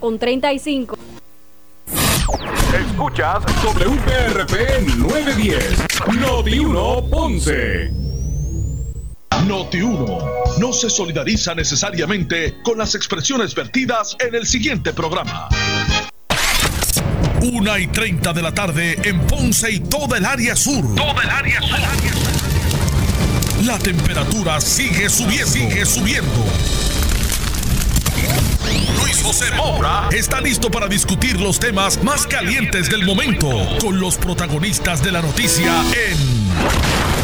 con 35. Escuchas WPRP 910, Noti 1 Ponce. Noti 1 no se solidariza necesariamente con las expresiones vertidas en el siguiente programa. Una y 30 de la tarde en Ponce y toda el área sur. Toda el área sur. La temperatura sigue subiendo. Sigue subiendo. José Moura está listo para discutir los temas más calientes del momento con los protagonistas de la noticia en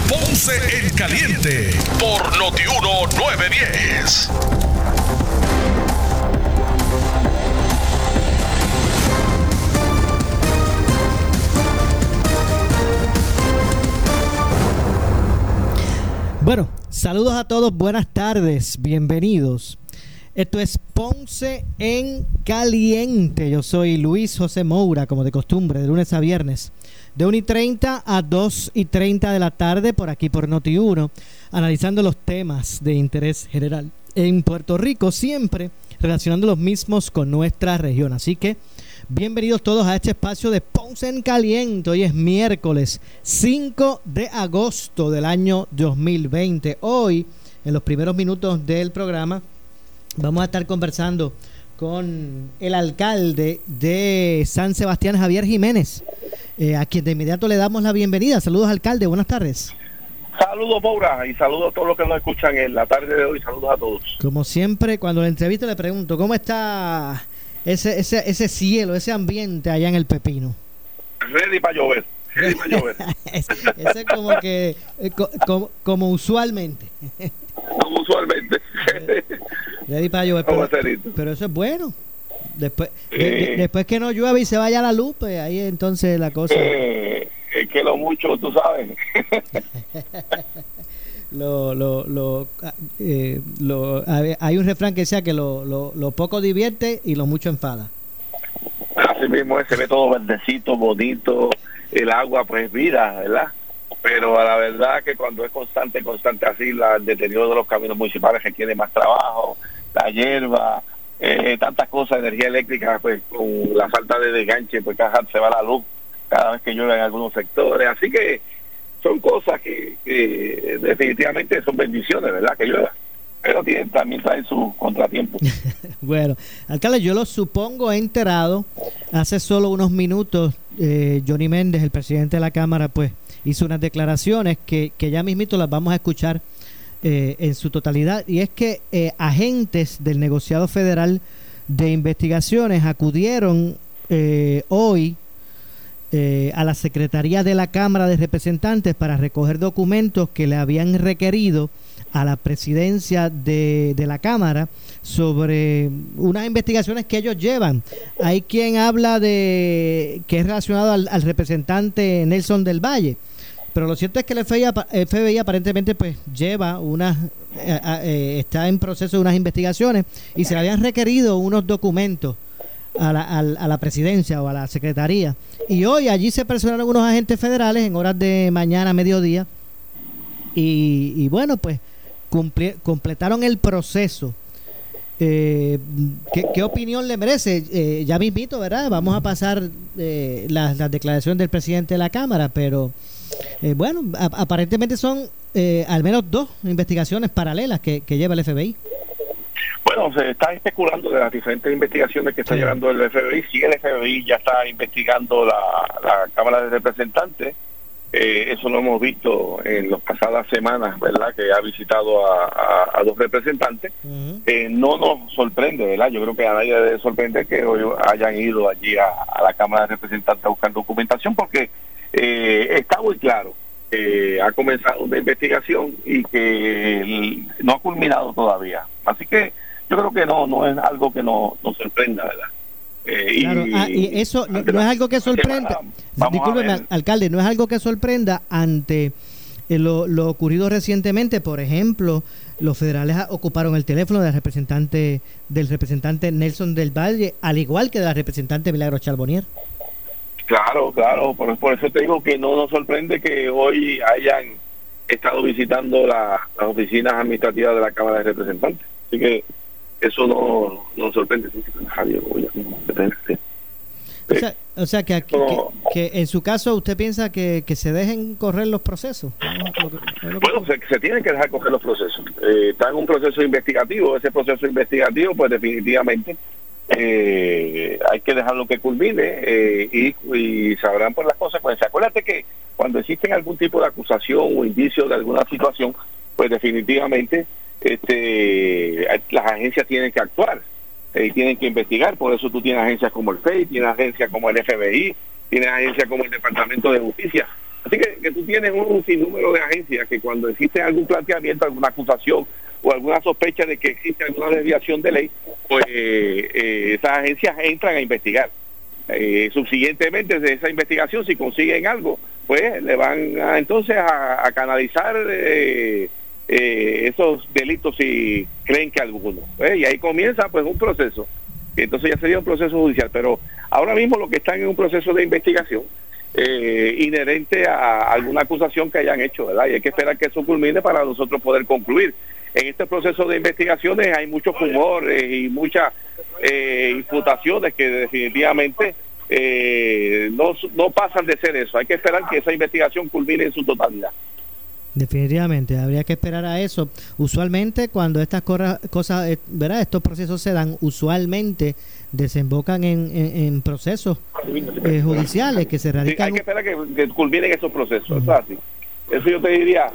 Ponce en Caliente por Notiuno 910. Bueno, saludos a todos, buenas tardes, bienvenidos. Esto es Ponce en Caliente. Yo soy Luis José Moura, como de costumbre, de lunes a viernes, de 1 y 30 a 2 y 30 de la tarde, por aquí por Noti1, analizando los temas de interés general en Puerto Rico, siempre relacionando los mismos con nuestra región. Así que bienvenidos todos a este espacio de Ponce en Caliente. Hoy es miércoles 5 de agosto del año 2020. Hoy, en los primeros minutos del programa, Vamos a estar conversando con el alcalde de San Sebastián, Javier Jiménez, eh, a quien de inmediato le damos la bienvenida. Saludos, alcalde, buenas tardes. Saludos, Maura, y saludos a todos los que nos escuchan en la tarde de hoy. Saludos a todos. Como siempre, cuando le entrevisto le pregunto, ¿cómo está ese, ese, ese cielo, ese ambiente allá en el Pepino? Ready para llover. Ready para llover. ese es como que, eh, como, como usualmente. Como usualmente. Ready para llover, pero, pero, eso es bueno. Después, de, después que no llueva y se vaya la luz, pues ahí entonces la cosa. Eh, es que lo mucho, tú sabes. lo, lo, lo, eh, lo, hay un refrán que decía que lo, lo, lo poco divierte y lo mucho enfada. Así mismo se ve todo verdecito, bonito, el agua pues vida, ¿verdad? Pero a la verdad que cuando es constante, constante así, la, el deterioro de los caminos municipales requiere más trabajo, la hierba, eh, tantas cosas, energía eléctrica, pues con la falta de desganche, pues se va la luz cada vez que llueve en algunos sectores. Así que son cosas que, que definitivamente son bendiciones, ¿verdad? Que llueva. Pero tienen, también traen su contratiempo. bueno, alcalde, yo lo supongo, he enterado hace solo unos minutos, eh, Johnny Méndez, el presidente de la Cámara, pues hizo unas declaraciones que, que ya mismito las vamos a escuchar eh, en su totalidad. Y es que eh, agentes del negociado federal de investigaciones acudieron eh, a la Secretaría de la Cámara de Representantes para recoger documentos que le habían requerido a la presidencia de, de, la Cámara sobre unas investigaciones que ellos llevan. Hay quien habla de que es relacionado al, representante Nelson del Valle. Pero lo cierto es que el FBI, aparentemente pues lleva unas, eh, eh, está en proceso de unas investigaciones y se le habían requerido unos documentos a la, a, la presidencia o a la secretaría. Y hoy allí se personaron unos agentes federales en horas de mañana, mediodía. Y, bueno, pues completaron el proceso. Eh, ¿qué, opinión le merece? Eh, ya mismito, ¿verdad? Vamos a pasar eh, las la declaraciones del presidente de la Cámara, pero eh, bueno, aparentemente son eh, al menos dos investigaciones paralelas que, lleva el FBI. Bueno, se está especulando de las diferentes investigaciones que está llevando el FBI. Si el FBI ya está investigando la, Cámara de Representantes, eh, eso lo hemos visto en las pasadas semanas, ¿verdad? Que ha visitado a, dos representantes. no nos sorprende, ¿verdad? Yo creo que a nadie debe sorprender que hoy hayan ido allí a, a la Cámara de Representantes a buscar documentación, porque eh, está muy claro que ha comenzado una investigación y que no ha culminado todavía. Así que yo creo que no, no es algo que nos sorprenda, ¿verdad? Eh, ah, y, eso no, es algo que sorprenda, discúlpeme, alcalde, no es algo que sorprenda ante eh, lo, lo, ocurrido recientemente, por ejemplo, los federales ocuparon el teléfono del representante del representante Nelson del Valle, al igual que de la representante Milagro Charbonnier. Claro, claro, por, por eso te digo que no nos sorprende que hoy hayan estado visitando las oficinas administrativas de la Cámara de Representantes. Así que eso no nos sorprende. O sea, o sea que, que, en su caso usted piensa que, que se dejen correr los procesos. Bueno, se, se, tienen que dejar correr los procesos. Eh, está en un proceso investigativo. Ese proceso investigativo, pues definitivamente eh, hay que dejarlo que culmine eh, y, sabrán por las consecuencias. Acuérdate que cuando existen algún tipo de acusación o indicio de alguna situación, pues definitivamente este, las agencias tienen que actuar y tienen que investigar, por eso tú tienes agencias como el FEI, tienes agencias como el FBI, tienes agencias como el Departamento de Justicia. Así que, que tú tienes un sinnúmero de agencias que cuando existe algún planteamiento, alguna acusación o alguna sospecha de que existe alguna desviación de ley, pues eh, esas agencias entran a investigar. Eh, subsiguientemente de esa investigación, si consiguen algo, pues le van a, entonces a, canalizar eh, esos delitos si creen que alguno. ¿eh? Y ahí comienza pues un proceso. Entonces ya sería un proceso judicial, pero ahora mismo lo que están en un proceso de investigación eh, inherente a alguna acusación que hayan hecho, ¿verdad? Y hay que esperar que eso culmine para nosotros poder concluir. En este proceso de investigaciones hay muchos rumores y muchas eh, imputaciones que definitivamente no, no pasan de ser eso. Hay que esperar que esa investigación culmine en su totalidad. Definitivamente, habría que esperar a eso. Usualmente cuando estas cosas, eh, ¿verdad? Estos procesos se dan, usualmente desembocan en, en, procesos eh, judiciales que se radican. hay que esperar que, culminen esos procesos, Eso yo te diría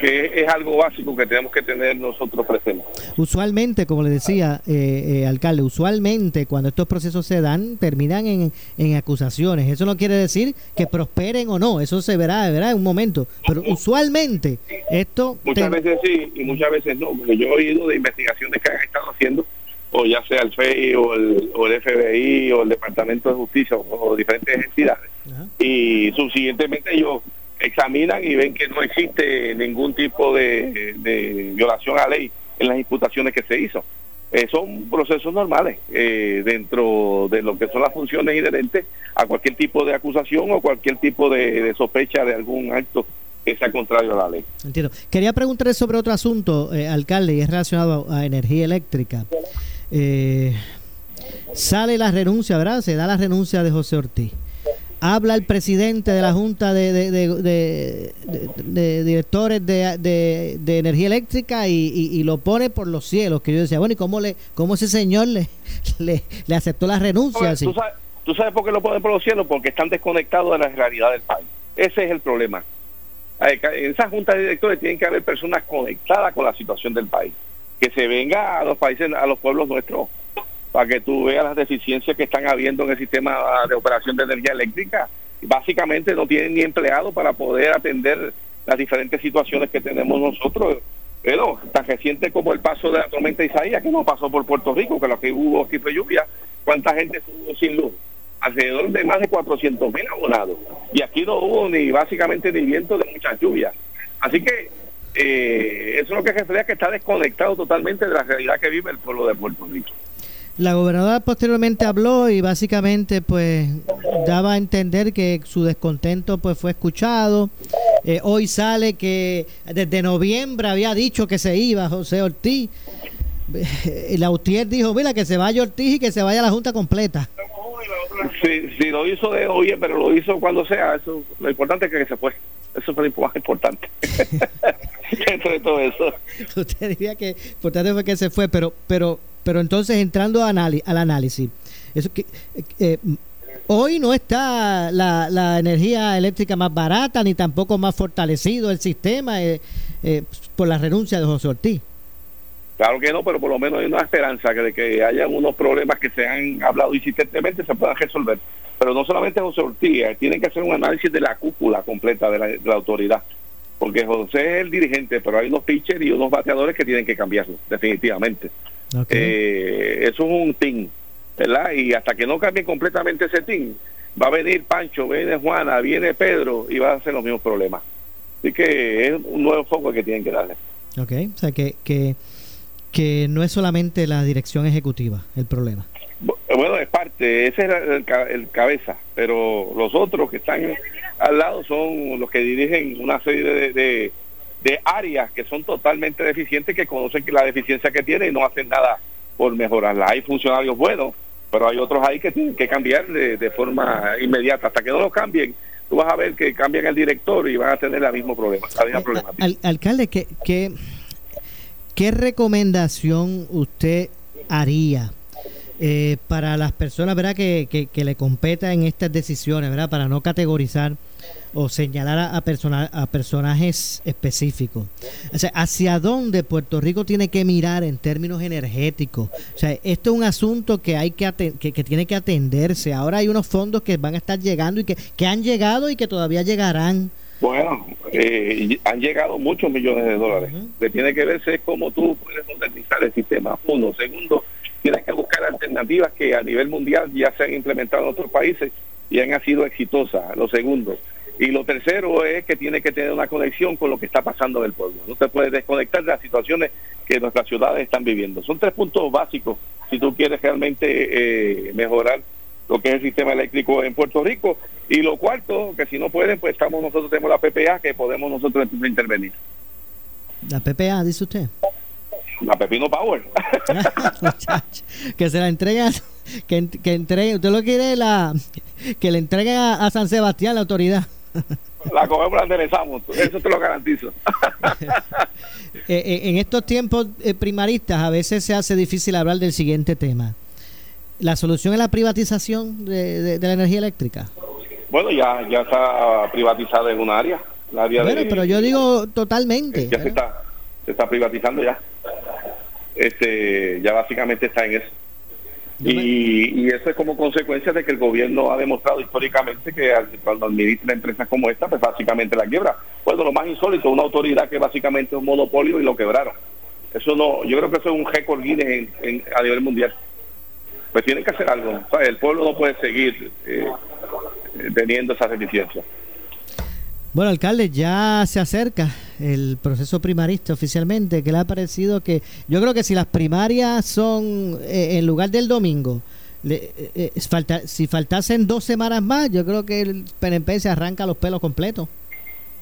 que es algo básico que tenemos que tener nosotros presentes. Usualmente, como le decía, eh, eh, alcalde, usualmente cuando estos procesos se dan, terminan en, en, acusaciones. Eso no quiere decir que prosperen o no, eso se verá, verá en un momento. Pero usualmente esto... Muchas veces sí y muchas veces no, porque yo he oído de investigaciones que han estado haciendo, o ya sea el FEI o el, o el FBI o el Departamento de Justicia o, diferentes entidades. Y subsiguientemente ellos examinan y ven que no existe ningún tipo de, violación a ley en las imputaciones que se hizo. Eh, son procesos normales eh, dentro de lo que son las funciones inherentes a cualquier tipo de acusación o cualquier tipo de, sospecha de algún acto que sea contrario a la ley. Entiendo. Quería preguntarle sobre otro asunto, eh, alcalde, y es relacionado a, energía eléctrica. sale la renuncia, ¿verdad? Se da la renuncia de José Ortiz habla el presidente de la Junta de, de, Directores de, Energía Eléctrica y, lo pone por los cielos, que yo decía, bueno, ¿y cómo, le, cómo ese señor le, le, aceptó la renuncia? ¿tú, sabes, ¿tú, sabes, por qué lo pone por los cielos? Porque están desconectados de la realidad del país. Ese es el problema. En esa Junta de Directores tienen que haber personas conectadas con la situación del país. Que se venga a los países, a los pueblos nuestros para que tú veas las deficiencias que están habiendo en el sistema de operación de energía eléctrica. Básicamente no tienen ni empleados para poder atender las diferentes situaciones que tenemos nosotros. Pero tan reciente como el paso de la tormenta Isaías, que no pasó por Puerto Rico, que lo que hubo aquí fue lluvia, ¿cuánta gente estuvo sin luz? Alrededor de más de 400 mil abonados. Y aquí no hubo ni básicamente ni viento de muchas lluvias. Así que eh, eso es lo que refleja que está desconectado totalmente de la realidad que vive el pueblo de Puerto Rico. La gobernadora posteriormente habló y básicamente pues daba a entender que su descontento pues fue escuchado. Eh, hoy sale que desde noviembre había dicho que se iba José Ortiz. Y la Utier dijo, mira, que se vaya Ortiz y que se vaya la Junta completa. Sí, lo hizo de hoy, pero lo hizo cuando sea. Eso, lo importante es que se fue. Eso fue lo más importante. Dentro de todo eso. Usted diría que importante fue que se fue, pero, pero pero entonces entrando al análisis, eso que, eh, hoy no está la, energía eléctrica más barata ni tampoco más fortalecido el sistema eh, eh, por la renuncia de José Ortiz. Claro que no, pero por lo menos hay una esperanza de que haya unos problemas que se han hablado insistentemente se puedan resolver. Pero no solamente José Ortiz, tienen que hacer un análisis de la cúpula completa de la, de la autoridad porque José es el dirigente, pero hay unos pitchers y unos bateadores que tienen que cambiarlo, definitivamente. Eh, eso es un team, ¿verdad? Y hasta que no cambie completamente ese team, va a venir Pancho, viene Juana, viene Pedro y va a ser los mismos problemas. Así que es un nuevo foco que tienen que darle. Ok, o sea que, que, que no es solamente la dirección ejecutiva el problema. Bueno, es parte, ese es el, el, cabeza, pero los otros que están al lado son los que dirigen una serie de de áreas que son totalmente deficientes, que conocen que la deficiencia que tienen y no hacen nada por mejorarla. Hay funcionarios buenos, pero hay otros ahí que tienen que cambiar de, forma inmediata. Hasta que no lo cambien, tú vas a ver que cambian el director y van a tener el mismo problema. alcalde, ¿qué, qué, ¿qué recomendación usted haría eh, para las personas ¿verdad? Que, le competan en estas decisiones, ¿verdad? para no categorizar o señalar a, a personajes específicos. O sea, ¿hacia dónde Puerto Rico tiene que mirar en términos energéticos? O sea, esto es un asunto que hay que, que, que, tiene que atenderse. Ahora hay unos fondos que van a estar llegando y que, que han llegado y que todavía llegarán. Bueno, eh, han llegado muchos millones de dólares. Lo que tiene que verse cómo tú puedes modernizar el sistema. Uno. Segundo, tienes que buscar alternativas que a nivel mundial ya se han implementado en otros países y han sido exitosas. Lo segundo, y lo tercero es que tiene que tener una conexión con lo que está pasando del pueblo. No te puedes desconectar de las situaciones que nuestras ciudades están viviendo. Son tres puntos básicos si tú quieres realmente eh, mejorar lo que es el sistema eléctrico en Puerto Rico. Y lo cuarto, que si no pueden, pues estamos nosotros tenemos la PPA que podemos nosotros intervenir. La PPA, dice usted. La Pepino Power. que se la entrega que, que entregue, usted lo quiere la que le entregue a San Sebastián la autoridad. La cogemos, la enderezamos, eso te lo garantizo. Eh, eh, en estos tiempos eh, primaristas a veces se hace difícil hablar del siguiente tema. ¿La solución es la privatización de, la energía eléctrica? Bueno, ya, ya está privatizada en un área. área bueno, pero yo digo totalmente. Ya se está, se está privatizando ya. Este, ya básicamente está en eso. Y, eso es como consecuencia de que el gobierno ha demostrado históricamente que cuando administra empresas como esta, pues básicamente la quiebra. Bueno, lo más insólito, una autoridad que básicamente es un monopolio y lo quebraron. Eso no, yo creo que eso es un récord Guinness a nivel mundial. Pues tienen que hacer algo. el pueblo no puede seguir eh, teniendo esa reticencia. Bueno, alcalde, ya se acerca el proceso primarista oficialmente. ¿Qué le ha parecido que yo creo que si las primarias son eh, en lugar del domingo, le, eh, eh, falta, si faltasen dos semanas más, yo creo que el PNP se arranca los pelos completos.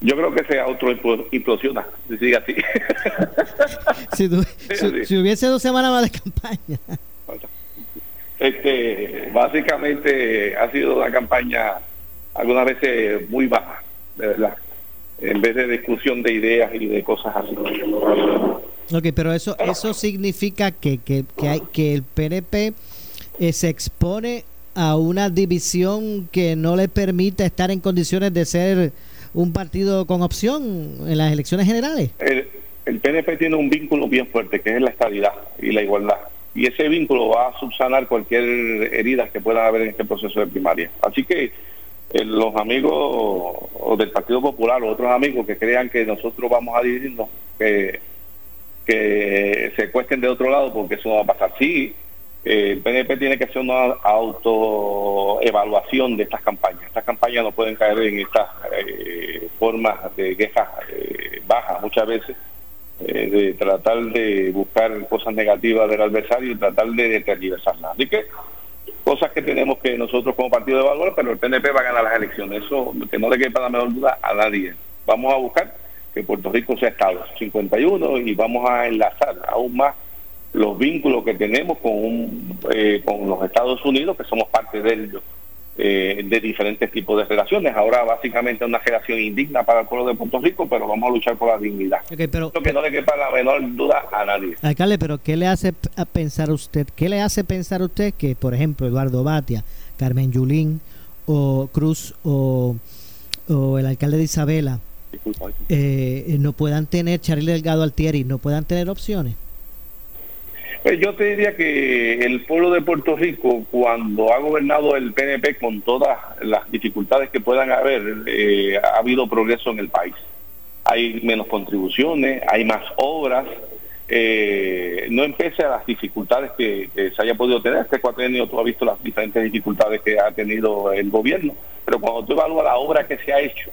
Yo creo que se autoimplosiona, si sigue así. si, hubiese dos semanas más de campaña. Este, básicamente ha sido una campaña algunas veces muy baja de verdad, en vez de discusión de ideas y de cosas así. Ok, pero eso eso significa que, que, que, hay, que el PNP eh, se expone a una división que no le permite estar en condiciones de ser un partido con opción en las elecciones generales. El, el PNP tiene un vínculo bien fuerte, que es la estabilidad y la igualdad. Y ese vínculo va a subsanar cualquier herida que pueda haber en este proceso de primaria. Así que eh, los amigos del Partido Popular o otros amigos que crean que nosotros vamos a dividirnos, que, que se cuesten de otro lado porque eso va a pasar. Sí, eh, el PNP tiene que hacer una autoevaluación de estas campañas. Estas campañas no pueden caer en estas eh, formas de quejas bajas muchas veces, de tratar de buscar cosas negativas del adversario y tratar de deteriorizarlas. Así que cosas que tenemos que nosotros como partido de valor, pero el PNP va a ganar las elecciones. Eso que no le quepa la menor duda a nadie. Vamos a buscar que Puerto Rico sea Estado 51 y vamos a enlazar aún más los vínculos que tenemos con, eh, con los Estados Unidos, que somos parte de ellos eh, de diferentes tipos de relaciones. Ahora básicamente una relación indigna para el pueblo de Puerto Rico, pero vamos a luchar por la dignidad. pero, que no le quepa la menor duda a nadie. Alcalde, pero ¿qué le hace a pensar usted? ¿Qué le hace pensar usted que, por ejemplo, Eduardo Batia, Carmen Yulín o Cruz o, el alcalde de Isabela eh, no puedan tener, Charlie Delgado Altieri, no puedan tener opciones? Pues yo te diría que el pueblo de Puerto Rico, cuando ha gobernado el PNP con todas las dificultades que puedan haber, eh, ha habido progreso en el país. Hay menos contribuciones, hay más obras. Eh, no empece a las dificultades que, se haya podido tener. Este cuatrenio tú has visto las diferentes dificultades que ha tenido el gobierno, pero cuando tú evalúas la obra que se ha hecho,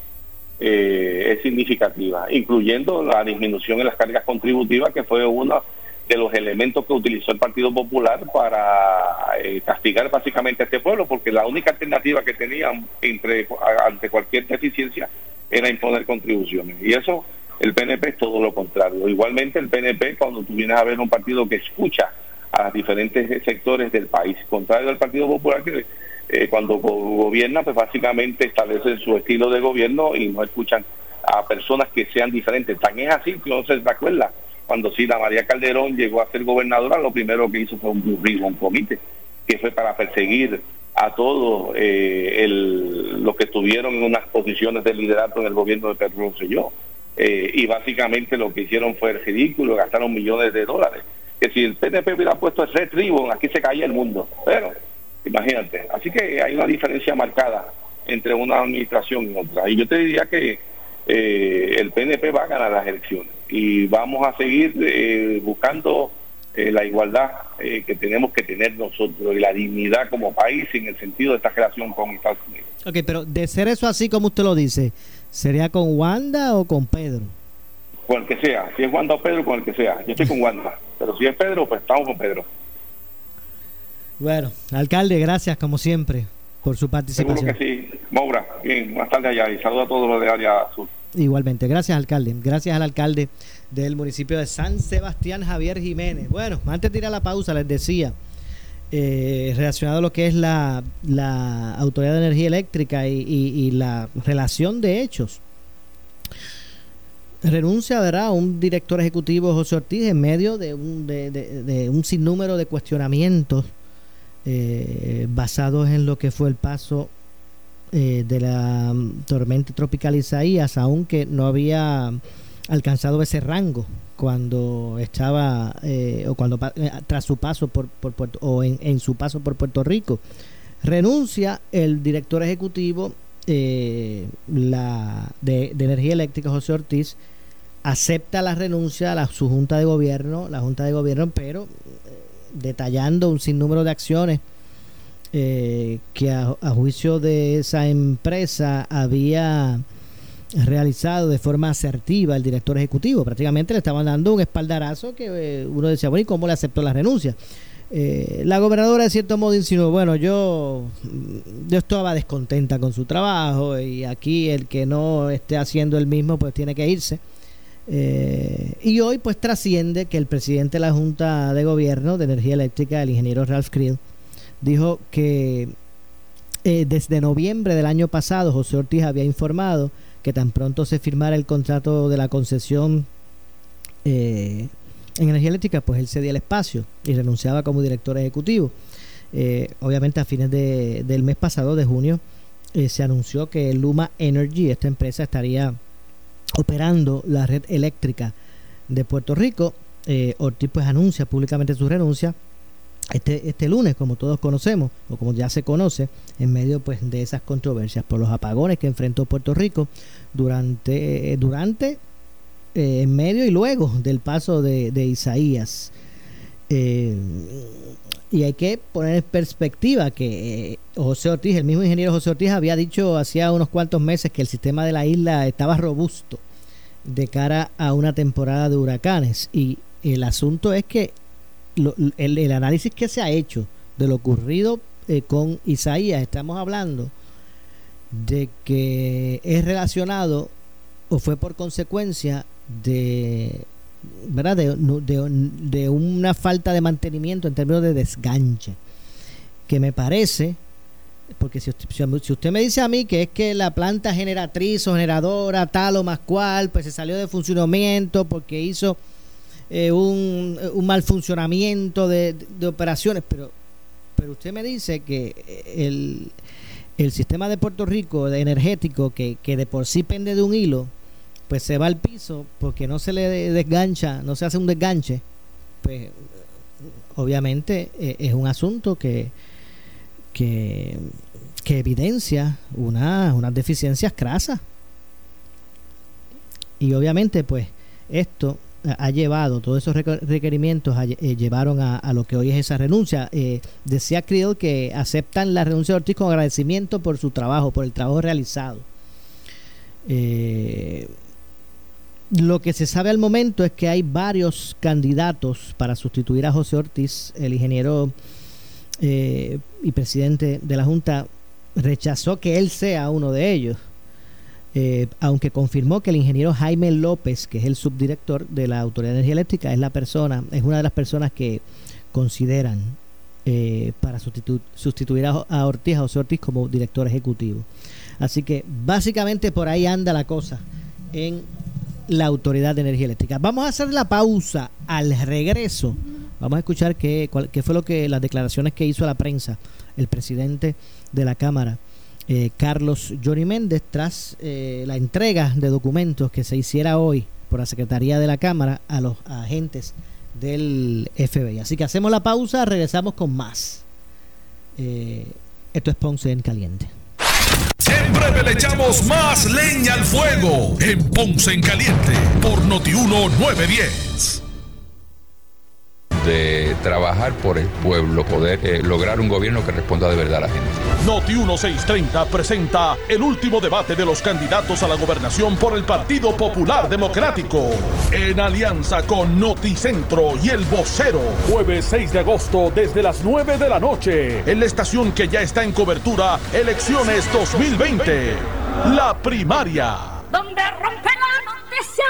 eh, es significativa, incluyendo la disminución en las cargas contributivas, que fue una de los elementos que utilizó el Partido Popular para eh, castigar básicamente a este pueblo, porque la única alternativa que tenían entre, ante cualquier deficiencia era imponer contribuciones. Y eso el PNP es todo lo contrario. Igualmente el PNP, cuando tú vienes a ver un partido que escucha a diferentes sectores del país. Contrario al Partido Popular que eh, cuando gobierna, pues básicamente establecen su estilo de gobierno y no escuchan a personas que sean diferentes. Tan es así que no se acuerda cuando la María Calderón llegó a ser gobernadora, lo primero que hizo fue un un comité, que fue para perseguir a todos eh, los que estuvieron en unas posiciones de liderato en el gobierno de Pedro Rosselló. Eh, y básicamente lo que hicieron fue ridículo, gastaron millones de dólares. Que si el PNP hubiera puesto ese tribu, aquí se caía el mundo. Pero, imagínate. Así que hay una diferencia marcada entre una administración y otra. Y yo te diría que eh, el PNP va a ganar las elecciones y vamos a seguir eh, buscando eh, la igualdad que tenemos que tener nosotros y la dignidad como país en el sentido de esta relación con Estados Unidos. Ok, pero de ser eso así como usted lo dice, ¿sería con Wanda o con Pedro? Con el que sea, si es Wanda o Pedro, con el que sea. Yo estoy con Wanda, pero si es Pedro, pues estamos con Pedro. Bueno, alcalde, gracias como siempre por su participación. Seguro que sí. Maura, bien, buenas tardes allá y saludos a todos los de área sur. Igualmente, gracias alcalde, gracias al alcalde del municipio de San Sebastián, Javier Jiménez. Bueno, antes de ir a la pausa, les decía, eh, relacionado a lo que es la, la Autoridad de Energía Eléctrica y, la relación de hechos. Renuncia, ¿verdad?, un director ejecutivo, José Ortiz, en medio de un, de, de un sinnúmero de cuestionamientos eh, basados en lo que fue el paso eh, de la tormenta tropical Isaías, aunque no había alcanzado ese rango cuando estaba eh, o cuando tras su paso por, por Puerto, o en, su paso por Puerto Rico. Renuncia el director ejecutivo la de, energía eléctrica José Ortiz acepta la renuncia a la, su junta de gobierno la junta de gobierno pero detallando un sinnúmero de acciones eh, que a, juicio de esa empresa había realizado de forma asertiva el director ejecutivo. Prácticamente le estaban dando un espaldarazo que eh, uno decía, bueno, ¿y cómo le aceptó la renuncia? Eh, la gobernadora de cierto modo insinuó, bueno, yo, yo estaba descontenta con su trabajo y aquí el que no esté haciendo el mismo pues tiene que irse. Eh, y hoy pues trasciende que el presidente de la Junta de Gobierno de Energía Eléctrica, el ingeniero Ralph Creel, dijo que eh, desde noviembre del año pasado José Ortiz había informado que tan pronto se firmara el contrato de la concesión eh, en energía eléctrica, pues él cedía el espacio y renunciaba como director ejecutivo. obviamente a fines del mes pasado, de junio, se anunció que Luma Energy, esta empresa, estaría operando la red eléctrica de Puerto Rico. Eh, Ortiz pues anuncia públicamente su renuncia este, este lunes, como todos conocemos, o como ya se conoce, en medio pues de esas controversias por los apagones que enfrentó Puerto Rico durante, eh, durante eh, en medio y luego del paso de, Isaías. y hay que poner en perspectiva que José Ortiz, el mismo ingeniero José Ortiz, había dicho hacía unos cuantos meses que el sistema de la isla estaba robusto de cara a una temporada de huracanes. Y el asunto es que el, análisis que se ha hecho de lo ocurrido eh, con Isaías, estamos hablando de que es relacionado o fue por consecuencia de ¿verdad? De, de, una falta de mantenimiento en términos de desganche que me parece porque si usted, me dice a mí que es que la planta generatriz o generadora tal o más cual, pues se salió de funcionamiento porque hizo eh, un, mal funcionamiento de, operaciones, pero, pero usted me dice que el, el sistema de Puerto Rico de energético, que, que de por sí pende de un hilo, pues se va al piso porque no se le desgancha, no se hace un desganche, pues obviamente eh, es un asunto que que, evidencia una, unas deficiencias crasas. Y obviamente, pues, esto ha llevado, todos esos requerimientos eh, llevaron a, lo que hoy es esa renuncia. Eh, decía Creel que aceptan la renuncia de Ortiz con agradecimiento por su trabajo, por el trabajo realizado. Eh, lo que se sabe al momento es que hay varios candidatos para sustituir a José Ortiz. El ingeniero eh, y presidente de la Junta rechazó que él sea uno de ellos, eh, aunque confirmó que el ingeniero Jaime López, que es el subdirector de la Autoridad de Energía Eléctrica, es la persona, es una de las personas que consideran eh, para sustituir a, Ortiz, a José Ortiz como director ejecutivo. Así que básicamente por ahí anda la cosa en la Autoridad de Energía Eléctrica. Vamos a hacer la pausa al regreso. Vamos a escuchar qué, qué fue lo que las declaraciones que hizo la prensa el presidente de la Cámara, eh, Carlos Johnny Méndez, tras eh, la entrega de documentos que se hiciera hoy por la Secretaría de la Cámara a los agentes del FBI. Así que hacemos la pausa, regresamos con más. Eh, esto es Ponce en Caliente. Siempre le echamos más leña al fuego en Ponce en Caliente por Notiuno 910 de trabajar por el pueblo, poder eh, lograr un gobierno que responda de verdad a la gente. Noti 1630 presenta el último debate de los candidatos a la gobernación por el Partido Popular Democrático. En alianza con Noticentro y El Vocero. Jueves 6 de agosto desde las 9 de la noche. En la estación que ya está en cobertura, Elecciones 2020. La primaria. Donde rompe la noticia,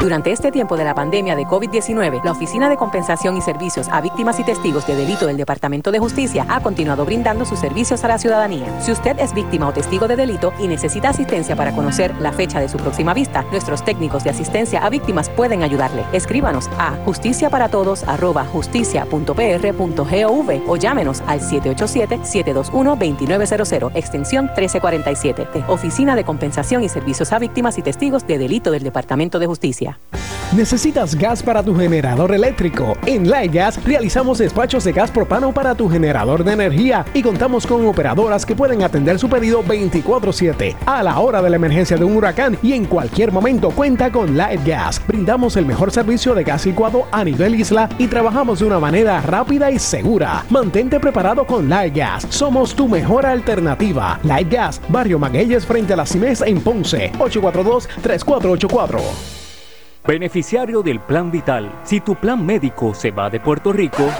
durante este tiempo de la pandemia de COVID-19, la Oficina de Compensación y Servicios a Víctimas y Testigos de Delito del Departamento de Justicia ha continuado brindando sus servicios a la ciudadanía. Si usted es víctima o testigo de delito y necesita asistencia para conocer la fecha de su próxima vista, nuestros técnicos de asistencia a víctimas pueden ayudarle. Escríbanos a justiciaparatodos.justicia.pr.gov o llámenos al 787-721-2900, extensión 1347, Oficina de Compensación y Servicios a Víctimas y Testigos de Delito del Departamento de Justicia. ¿Necesitas gas para tu generador eléctrico? En Light Gas realizamos despachos de gas propano para tu generador de energía y contamos con operadoras que pueden atender su pedido 24/7 a la hora de la emergencia de un huracán y en cualquier momento cuenta con Light Gas. Brindamos el mejor servicio de gas licuado a nivel isla y trabajamos de una manera rápida y segura. Mantente preparado con Light Gas. Somos tu mejor alternativa. Light Gas, Barrio Magueyes frente a la CIMES en Ponce, 842 3484. Beneficiario del Plan Vital. Si tu plan médico se va de Puerto Rico,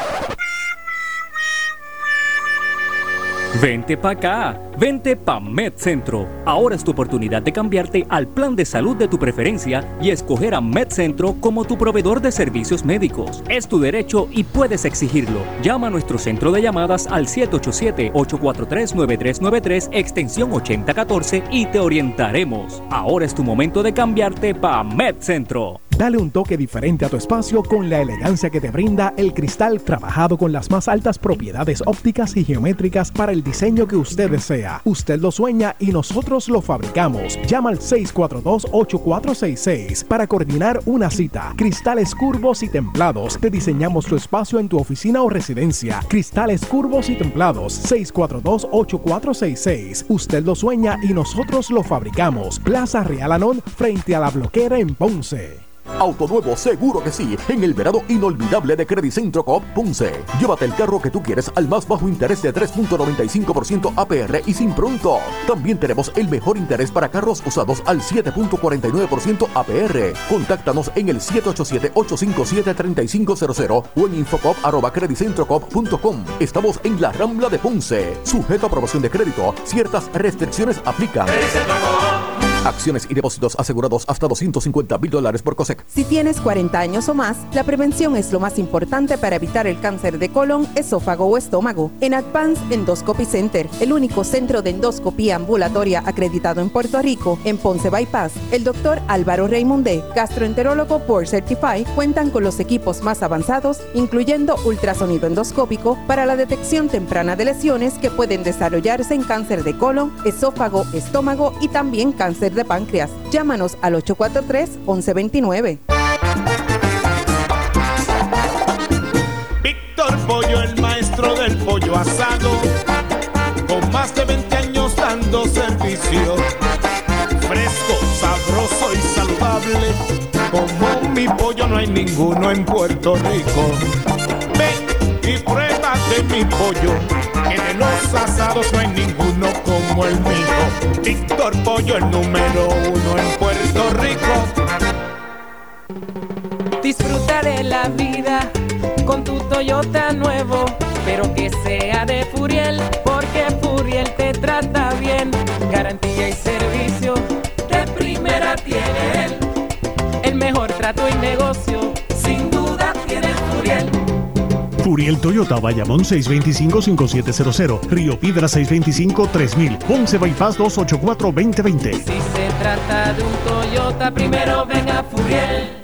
Vente pa' acá, vente pa' MedCentro. Ahora es tu oportunidad de cambiarte al plan de salud de tu preferencia y escoger a MedCentro como tu proveedor de servicios médicos. Es tu derecho y puedes exigirlo. Llama a nuestro centro de llamadas al 787-843-9393 extensión 8014 y te orientaremos. Ahora es tu momento de cambiarte pa' MedCentro. Dale un toque diferente a tu espacio con la elegancia que te brinda el cristal trabajado con las más altas propiedades ópticas y geométricas para el diseño que usted desea. Usted lo sueña y nosotros lo fabricamos. Llama al 642-8466 para coordinar una cita. Cristales curvos y templados. Te diseñamos tu espacio en tu oficina o residencia. Cristales curvos y templados. 642-8466. Usted lo sueña y nosotros lo fabricamos. Plaza Real Anón frente a la bloquera en Ponce. Auto nuevo, seguro que sí, en el verano inolvidable de Credicentro Coop Punce. Llévate el carro que tú quieres al más bajo interés de 3.95% APR y sin pronto. También tenemos el mejor interés para carros usados al 7.49% APR. Contáctanos en el 787-857-3500 o en infocop.com. Estamos en la Rambla de Ponce. Sujeto a aprobación de crédito, ciertas restricciones aplican. Acciones y depósitos asegurados hasta 250 mil dólares por COSEC. Si tienes 40 años o más, la prevención es lo más importante para evitar el cáncer de colon, esófago o estómago. En Advance Endoscopy Center, el único centro de endoscopía ambulatoria acreditado en Puerto Rico, en Ponce Bypass, el doctor Álvaro Raymondé, gastroenterólogo por Certify, cuentan con los equipos más avanzados, incluyendo ultrasonido endoscópico, para la detección temprana de lesiones que pueden desarrollarse en cáncer de colon, esófago, estómago y también cáncer de páncreas. Llámanos al 843-1129. Víctor Pollo, el maestro del pollo asado, con más de 20 años dando servicio. Fresco, sabroso y saludable, como mi pollo no hay ninguno en Puerto Rico. Ven y prueba de mi pollo, que de los asados no hay ninguno como el mío. Víctor Pollo, el número uno en Puerto Rico. Disfruta de la vida con tu Toyota nuevo, pero que sea de Furiel, porque Furiel te trata bien. Garantía y servicio de primera tiene él. El mejor trato y negocio, Gabriel Toyota, Bayamón 625-5700, Río Piedra 625-3000, Ponce Bypass 284-2020. Si se trata de un Toyota, primero ven a Furiel.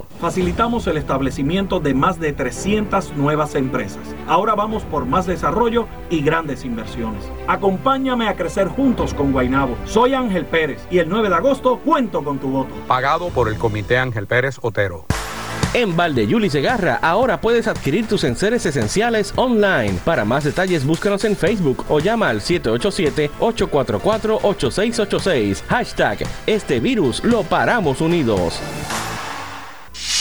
Facilitamos el establecimiento de más de 300 nuevas empresas. Ahora vamos por más desarrollo y grandes inversiones. Acompáñame a crecer juntos con Guainabo. Soy Ángel Pérez y el 9 de agosto cuento con tu voto. Pagado por el Comité Ángel Pérez Otero. En Valdeyuli Segarra, ahora puedes adquirir tus enseres esenciales online. Para más detalles, búscanos en Facebook o llama al 787-844-8686. Hashtag, este virus lo paramos unidos.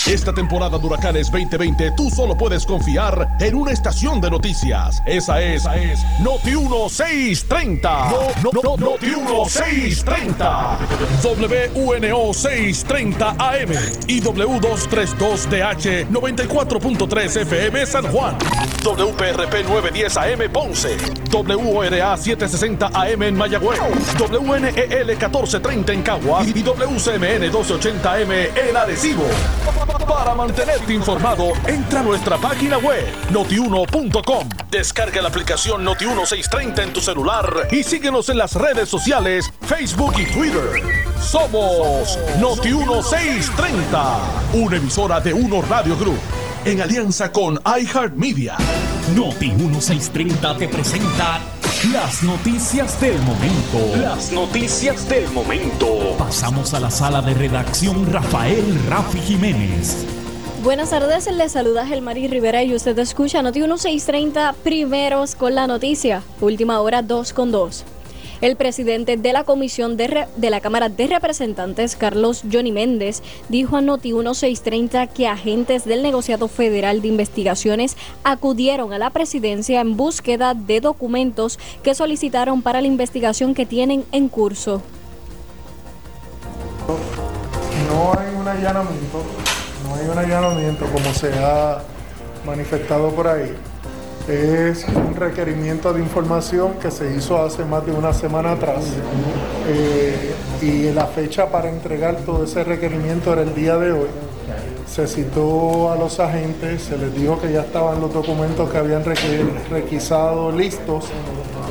Esta temporada de Huracanes 2020 tú solo puedes confiar en una estación de noticias. Esa es, esa es Noti 1630. No, no, no, Noti 1630. WUNO 630 AM y W232DH 94.3 FM San Juan. WPRP 910 AM Ponce. WORA 760 AM en Mayagüez. WNEL 1430 en Cagua y WCMN 1280 AM en Arecibo. Para mantenerte informado, entra a nuestra página web notiuno.com. Descarga la aplicación Noti1630 en tu celular y síguenos en las redes sociales, Facebook y Twitter. Somos Noti1630, una emisora de Uno Radio Group en alianza con iHeartMedia. Noti 1630 te presenta las noticias del momento. Las noticias del momento. Pasamos a la sala de redacción Rafael Rafi Jiménez. Buenas tardes, les saluda Gelmari Rivera y usted escucha Noti 1630 primeros con la noticia. Última hora 2 con 2. El presidente de la Comisión de, la Cámara de Representantes, Carlos Johnny Méndez, dijo a Noti 1630 que agentes del negociado federal de investigaciones acudieron a la presidencia en búsqueda de documentos que solicitaron para la investigación que tienen en curso. No hay un allanamiento, no hay un allanamiento como se ha manifestado por ahí. Es un requerimiento de información que se hizo hace más de una semana atrás eh, y la fecha para entregar todo ese requerimiento era el día de hoy. Se citó a los agentes, se les dijo que ya estaban los documentos que habían requ- requisado listos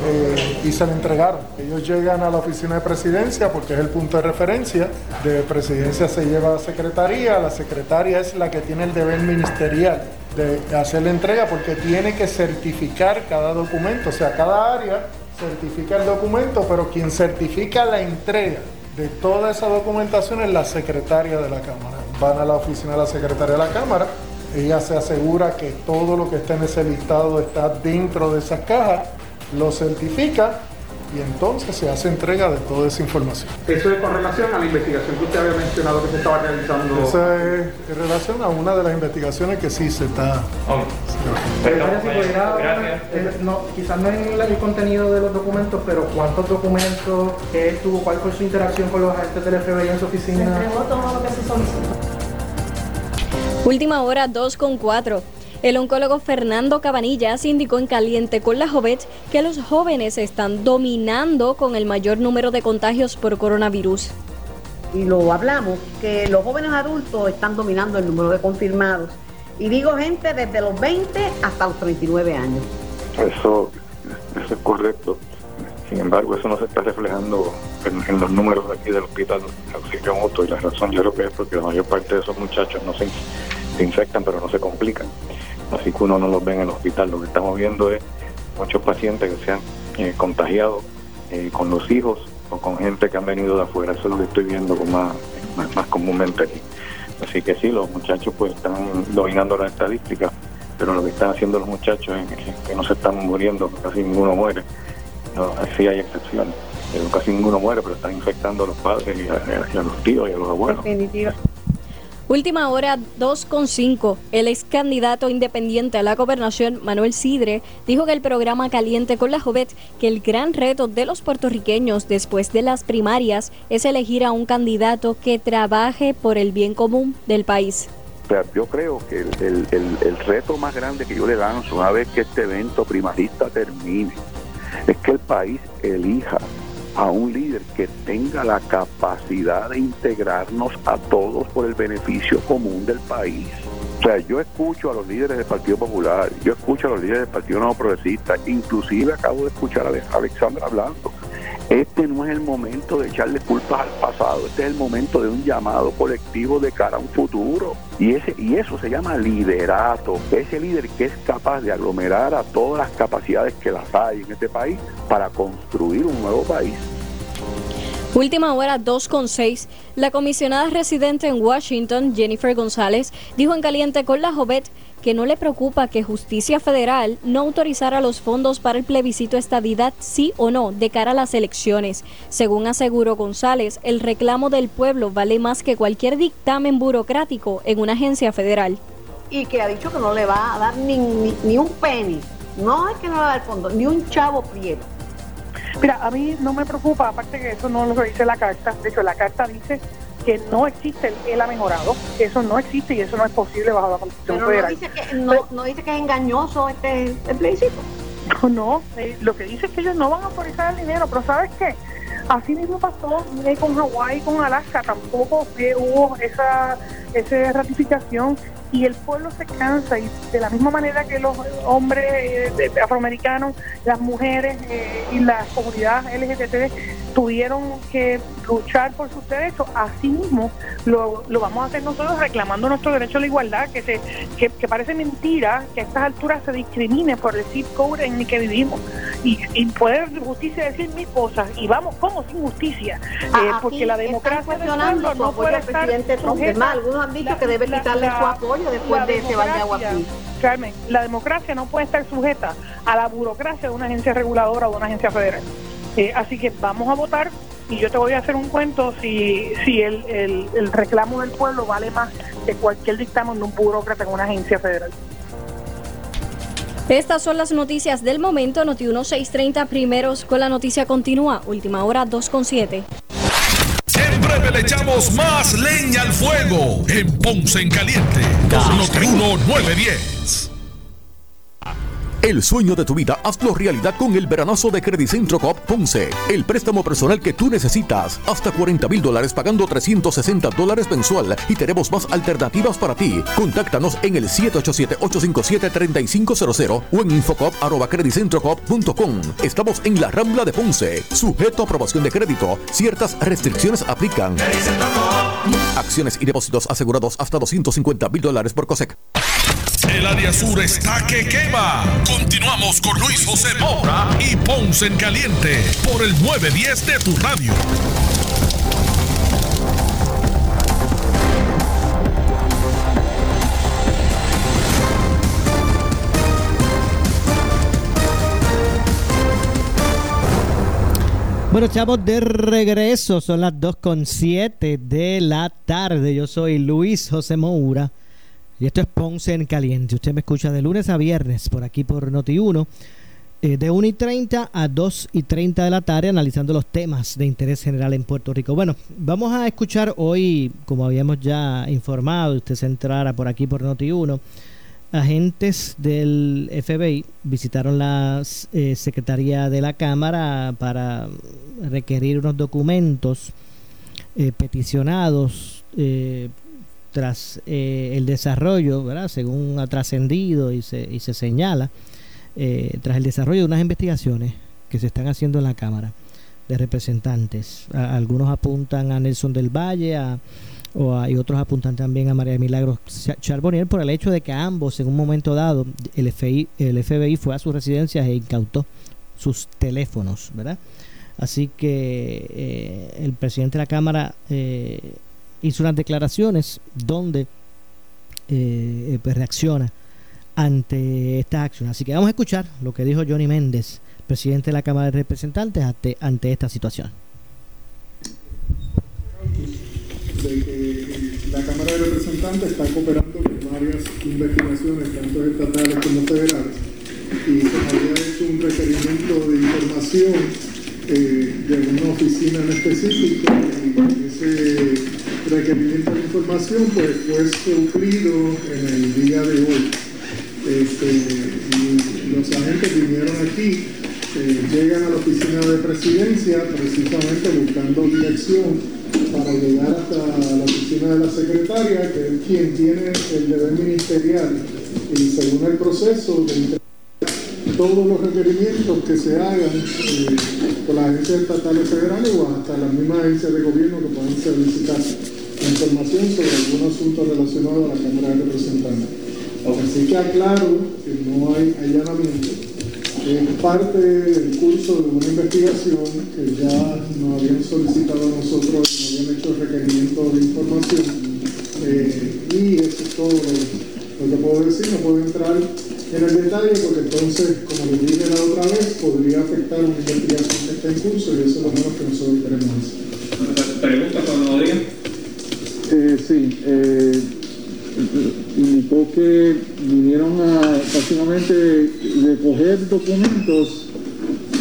eh, y se le entregaron. Ellos llegan a la oficina de presidencia porque es el punto de referencia. De presidencia se lleva a secretaría, la secretaria es la que tiene el deber ministerial de hacer la entrega porque tiene que certificar cada documento, o sea, cada área certifica el documento, pero quien certifica la entrega de toda esa documentación es la secretaria de la Cámara. Van a la oficina de la secretaria de la Cámara, ella se asegura que todo lo que está en ese listado está dentro de esas cajas, lo certifica y entonces se hace entrega de toda esa información. Eso es con relación a la investigación que usted había mencionado que se estaba realizando. Esa es en relación a una de las investigaciones que sí se está... Si pudiera, eh, no, quizás no en el contenido de los documentos, pero cuántos documentos que él tuvo, cuál fue su interacción con los agentes del FBI en su oficina. todo lo que se Última hora 2 con 4. El oncólogo Fernando Cabanillas indicó en Caliente con la Jovet que los jóvenes están dominando con el mayor número de contagios por coronavirus. y lo hablamos, que los jóvenes adultos están dominando el número de confirmados. Y digo gente desde los 20 hasta los 39 años. Eso, eso es correcto. Sin embargo, eso no se está reflejando en, en los números de aquí del hospital Auxilio Mutuo. Y la razón yo creo que es porque la mayor parte de esos muchachos no se infectan, pero no se complican. Así que uno no los ve en el hospital. Lo que estamos viendo es muchos pacientes que se han eh, contagiado eh, con los hijos o con gente que han venido de afuera. Eso es lo que estoy viendo con más, más, comúnmente aquí. Así que sí, los muchachos pues están dominando las estadísticas, pero lo que están haciendo los muchachos es, que no se están muriendo, casi ninguno muere. No, sí hay excepciones, pero casi ninguno muere, pero están infectando a los padres y a, los tíos y a los abuelos. Definitiva. Última hora 2.5. El ex candidato independiente a la gobernación, Manuel Sidre, dijo que el programa Caliente con la Jovet, que el gran reto de los puertorriqueños después de las primarias es elegir a un candidato que trabaje por el bien común del país. yo creo que el, el reto más grande que yo le lanzo una vez que este evento primarista termine es que el país elija a un líder que tenga la capacidad de integrarnos a todos por el beneficio común del país. O sea, yo escucho a los líderes del Partido Popular, yo escucho a los líderes del Partido Nuevo Progresista, inclusive acabo de escuchar a Alexandra hablando. Este no es el momento de echarle culpas al pasado, este es el momento de un llamado colectivo de cara a un futuro. Y, ese, y eso se llama liderato, ese líder que es capaz de aglomerar a todas las capacidades que las hay en este país para construir un nuevo país. Última hora 2.6. La comisionada residente en Washington, Jennifer González, dijo en caliente con la Jovet que no le preocupa que Justicia Federal no autorizara los fondos para el plebiscito estadidad sí o no de cara a las elecciones. Según aseguró González, el reclamo del pueblo vale más que cualquier dictamen burocrático en una agencia federal. Y que ha dicho que no le va a dar ni, ni, un penny, no es que no le va a dar fondo, ni un chavo prieto. Mira, a mí no me preocupa, aparte que eso no lo dice la carta, de hecho la carta dice que no existe, él ha mejorado, eso no existe y eso no es posible bajo la Constitución Pero No dice, que, no, dice que es engañoso este el plebiscito. No, no, eh, lo que dice es que ellos no van a autorizar el dinero, pero ¿sabes qué? Así mismo pasó eh, con Hawái, con Alaska, tampoco eh, hubo esa, esa ratificación y el pueblo se cansa y de la misma manera que los hombres eh, afroamericanos, las mujeres eh, y la comunidad LGBT tuvieron que luchar por sus derechos, así mismo lo, vamos a hacer nosotros reclamando nuestro derecho a la igualdad, que, se, que, parece mentira que a estas alturas se discrimine por el zip code en el que vivimos. Y, y poder justicia decir mil cosas y vamos como sin justicia, ah, eh, porque la democracia del pueblo no puede estar algunos han dicho que debe quitarle su apoyo después de ese Carmen, la democracia no puede estar sujeta a la burocracia de una agencia reguladora o de una agencia federal. Eh, así que vamos a votar y yo te voy a hacer un cuento si, si el, el, reclamo del pueblo vale más que cualquier dictamen de un burócrata en una agencia federal. Estas son las noticias del momento. Noti 1630 primeros con la noticia continúa. Última hora 2.7 breve le echamos más leña al fuego en Ponce en Caliente por Noti 910. El sueño de tu vida, hazlo realidad con el veranazo de Centro Coop Ponce. El préstamo personal que tú necesitas. Hasta 40 mil dólares pagando 360 dólares mensual. Y tenemos más alternativas para ti. Contáctanos en el 787-857-3500 o en infocop.com. Estamos en la Rambla de Ponce. Sujeto a aprobación de crédito. Ciertas restricciones aplican. Acciones y depósitos asegurados hasta 250 mil dólares por COSEC. El área sur está que quema. Continuamos con Luis José Moura y Ponce en Caliente por el 910 de tu radio. Bueno, chavos, de regreso. Son las 2.7 de la tarde. Yo soy Luis José Moura y esto es Ponce en Caliente. Usted me escucha de lunes a viernes por aquí por Noti1, eh, de 1 y 30 a 2 y 30 de la tarde, analizando los temas de interés general en Puerto Rico. Bueno, vamos a escuchar hoy, como habíamos ya informado, usted se entrara por aquí por Noti1. Agentes del FBI visitaron la eh, Secretaría de la Cámara para requerir unos documentos eh, peticionados eh, tras eh, el desarrollo, ¿verdad? según ha trascendido y se, y se señala, eh, tras el desarrollo de unas investigaciones que se están haciendo en la Cámara de Representantes. algunos apuntan a Nelson del Valle a, y otros apuntan también a María Milagros Charbonnier por el hecho de que ambos en un momento dado el FBI, el FBI fue a sus residencias e incautó sus teléfonos, ¿verdad? Así que eh, el presidente de la Cámara hizo unas declaraciones donde eh, eh, pues reacciona ante esta acción. Así que vamos a escuchar lo que dijo Johnny Méndez, presidente de la Cámara de Representantes, ante, ante esta situación. De que la Cámara de Representantes está cooperando con varias investigaciones, tanto estatales como federales, y se había hecho un requerimiento de información eh, de una oficina en específico, y ese requerimiento de información pues, fue suplido en el día de hoy. Este, y los agentes vinieron aquí, eh, llegan a la oficina de presidencia precisamente buscando dirección para llegar hasta la oficina de la secretaria, que es quien tiene el deber ministerial y según el proceso de todos los requerimientos que se hagan eh, por las agencias estatales federales o hasta las mismas agencias de gobierno que puedan solicitar información sobre algún asunto relacionado a la Cámara de Representantes. Así que aclaro que no hay allanamiento. Es parte del curso de una investigación que ya nos habían solicitado a nosotros, nos habían hecho requerimiento de información. eh, y eso es todo lo, lo que puedo decir. No puedo entrar en el detalle porque entonces, como les dije la otra vez, podría afectar una investigación que está en curso y eso es lo menos que nosotros queremos hacer. Pregunta cuando lo digan. Eh, sí, eh, indicó que vinieron a básicamente recoger documentos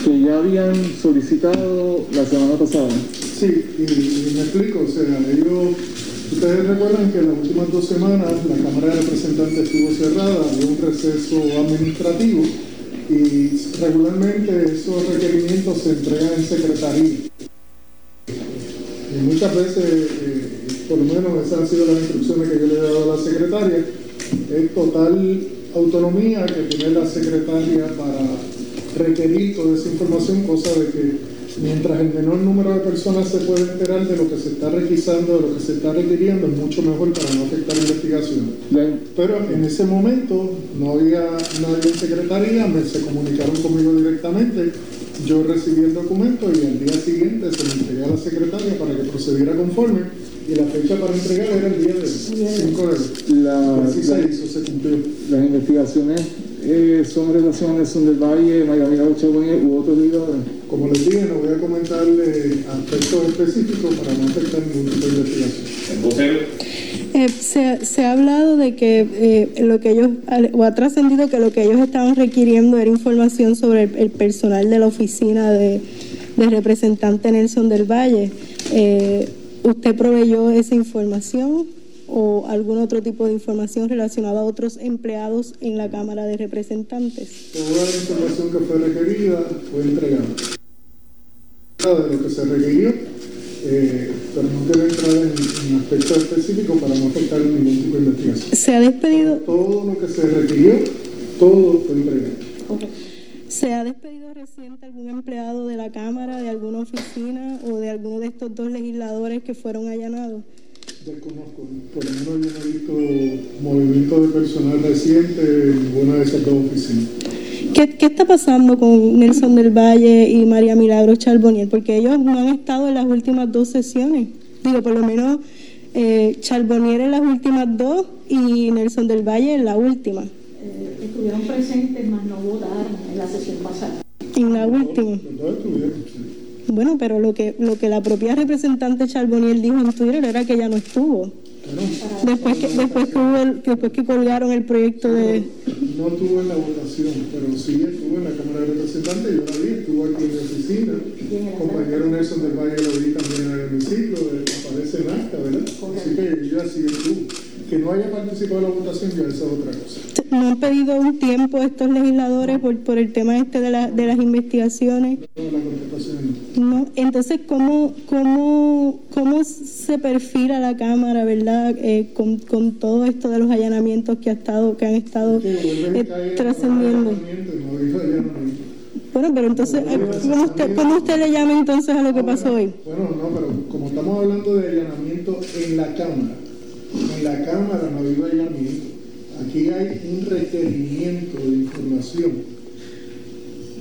que ya habían solicitado la semana pasada. Sí, y, y me explico, o sea, ellos, ustedes recuerdan que las últimas dos semanas la Cámara de Representantes estuvo cerrada, había un receso administrativo y regularmente esos requerimientos se entregan en secretaría. Y muchas veces, eh, por lo menos esas han sido las instrucciones que yo le he dado a la secretaria, es total autonomía que tiene la secretaria para requerir toda esa información, cosa de que mientras el menor número de personas se puede enterar de lo que se está requisando, de lo que se está requiriendo, es mucho mejor para no afectar la investigación. Pero en ese momento no había nadie en secretaría, me, se comunicaron conmigo directamente, yo recibí el documento y al día siguiente se lo entregué a la secretaria para que procediera conforme y la fecha para entregar era el día del 5 de La- Así se la- hizo, se cumplió. Las investigaciones eh, son relaciones son del Valle, Miami Charbonnier u otros líderes. Como les dije, no voy a comentarle aspectos específicos para no afectar ningún tipo de investigación. Eh, se, se ha hablado de que eh, lo que ellos, o ha trascendido que lo que ellos estaban requiriendo era información sobre el, el personal de la oficina de, del representante Nelson del Valle. Eh, ¿Usted proveyó esa información o algún otro tipo de información relacionada a otros empleados en la Cámara de Representantes? Toda la información que fue requerida fue entregada. De lo que se requirió, eh, pero no quiero entrar en, en aspectos específicos para no afectar ningún tipo de investigación. ¿Se ha despedido? Todo lo que se requirió, todo fue entregado. ¿Se ha despedido reciente algún empleado de la Cámara, de alguna oficina o de alguno de estos dos legisladores que fueron allanados? Desconozco, por lo menos yo no he visto movimiento de personal reciente en ninguna de esas dos oficinas. ¿Qué, qué está pasando con Nelson del Valle y María Milagro Charboniel? Porque ellos no han estado en las últimas dos sesiones. Digo, por lo menos eh, Charboniel en las últimas dos y Nelson del Valle en la última. estuvieron presentes, mas no votaron en la sesión pasada. En la última. Bueno, pero lo que lo que la propia representante Charboniel dijo en Twitter era que ella no estuvo. Después que después que, hubo el- después que colgaron el proyecto de No estuve en la votación, pero sí estuve en la Cámara de Representantes, yo la vi, estuvo aquí en mi oficina. Compañero Nelson del Valle lo vi también en el hemiciclo, aparece en acta, ¿verdad? Así que yo así estuve. Que no haya participado en la votación ya esa es otra cosa. no han pedido un tiempo estos legisladores por, por el tema este de, la- de las investigaciones. No. No, entonces, ¿cómo, cómo, cómo se perfila la Cámara, verdad, eh, con, con todo esto de los allanamientos que, ha estado, que han estado eh, trascendiendo? Bueno, pero entonces, ¿cómo usted, ¿cómo usted le llama entonces a lo que pasó hoy? Bueno, no, pero como estamos hablando de allanamiento en la Cámara, en la Cámara no habido allanamiento. Aquí hay un requerimiento de información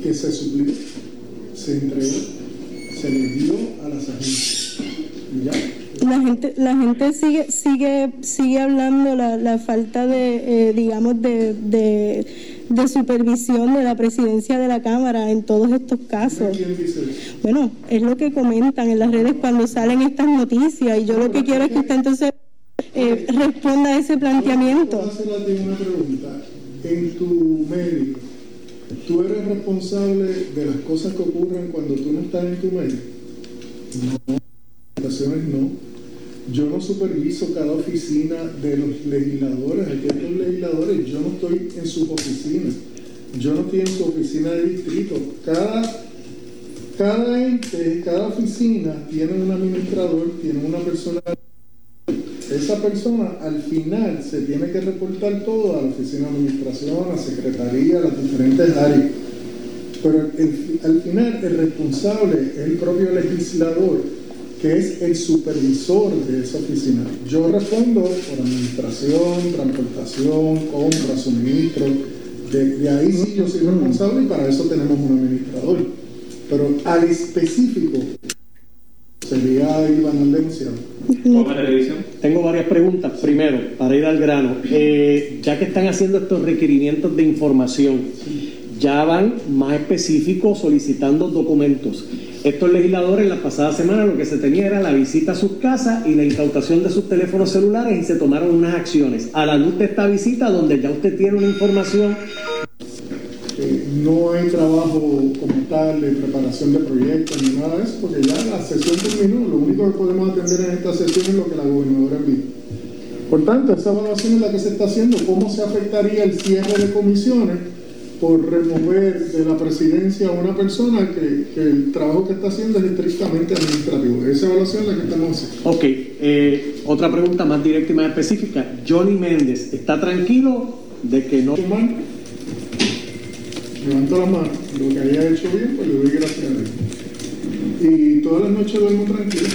que se suplió, se entregó, se le dio a las agencias. Y ya. La gente, la gente sigue, sigue, sigue hablando la, la falta de, eh, digamos, de, de, de supervisión de la presidencia de la Cámara en todos estos casos. ¿Quién dice eso? Bueno, es lo que comentan en las redes cuando salen estas noticias y yo lo que quiero es que usted entonces eh, responda a ese planteamiento. En tu medio, ¿tú eres responsable de las cosas que ocurren cuando tú no estás en tu medio? No, ocasiones no. Yo no superviso cada oficina de los legisladores. Aquí estos legisladores, yo no estoy en sus oficinas. Yo no estoy en su oficina de distrito. Cada, cada ente, cada oficina tiene un administrador, tiene una persona esa persona al final se tiene que reportar todo a la oficina de administración, a la secretaría, a las diferentes áreas. Pero al final el responsable es el propio legislador, que es el supervisor de esa oficina. Yo respondo por administración, transportación, compra, suministro. De, de ahí sí yo soy responsable y para eso tenemos un administrador. Pero al específico sería Iván Aldencia. Tengo varias preguntas. Primero, para ir al grano, eh, ya que están haciendo estos requerimientos de información, ya van más específicos solicitando documentos. Estos legisladores la pasada semana lo que se tenía era la visita a sus casas y la incautación de sus teléfonos celulares y se tomaron unas acciones. A la luz de esta visita, donde ya usted tiene una información Eh, no hay trabajo como tal de preparación de proyectos ni nada de eso, porque ya la sesión terminó. Lo único que podemos atender en esta sesión es lo que la gobernadora envió. Por tanto, esa evaluación es la que se está haciendo. ¿Cómo se afectaría el cierre de comisiones por remover de la presidencia a una persona que, que el trabajo que está haciendo es estrictamente administrativo? Esa evaluación es la que estamos haciendo. Ok, eh, otra pregunta más directa y más específica. Johnny Méndez, ¿está tranquilo de que no... Levanto la mano. Lo que haya hecho bien, pues le doy gracias a Dios. Y todas las noches duermo tranquilo.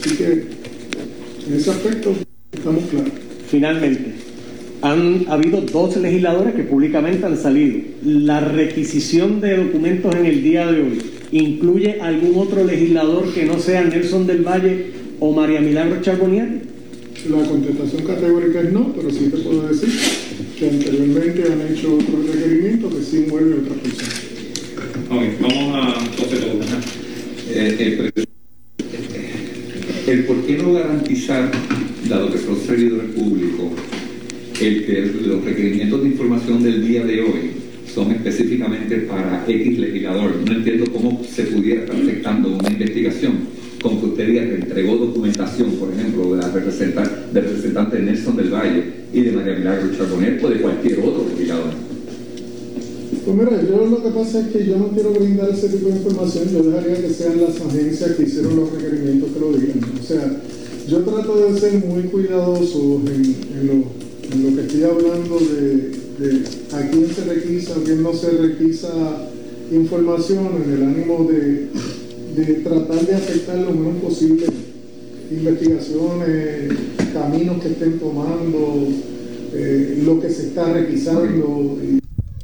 Así que en ese aspecto estamos claros. Finalmente, han habido dos legisladores que públicamente han salido. La requisición de documentos en el día de hoy incluye algún otro legislador que no sea Nelson del Valle o María Milagro Charbonier. La contestación categórica es no, pero sí te puedo decir que anteriormente han hecho otros requerimientos que sí envuelven a otras personas. Vamos a López. Eh, eh, pre- el por qué no garantizar, dado que son servidores públicos, el que los requerimientos de información del día de hoy son específicamente para X legislador. No entiendo cómo se pudiera estar afectando una investigación con que usted diga que entregó documentación, por ejemplo, de la representante, del representante Nelson del Valle y de María Milagro Charbonnet o de cualquier otro legislador. Pues mira, yo lo que pasa es que yo no quiero brindar ese tipo de información, yo dejaría que sean las agencias que hicieron los requerimientos que lo digan. O sea, yo trato de ser muy cuidadoso en, en lo, en lo que estoy hablando de, de a quién se requisa, a quién no se requisa información, en el ánimo de, de tratar de afectar lo menos posible investigaciones, caminos que estén tomando, eh, lo que se está requisando.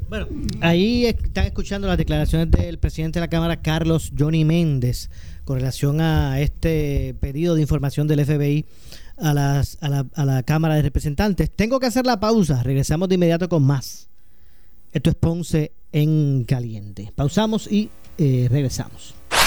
Bueno, ahí están escuchando las declaraciones del presidente de la Cámara, Carlos Johnny Méndez, con relación a este pedido de información del FBI a, las, a, la, a la Cámara de Representantes. Tengo que hacer la pausa, regresamos de inmediato con más. Esto es Ponce en Caliente. Pausamos y eh, regresamos.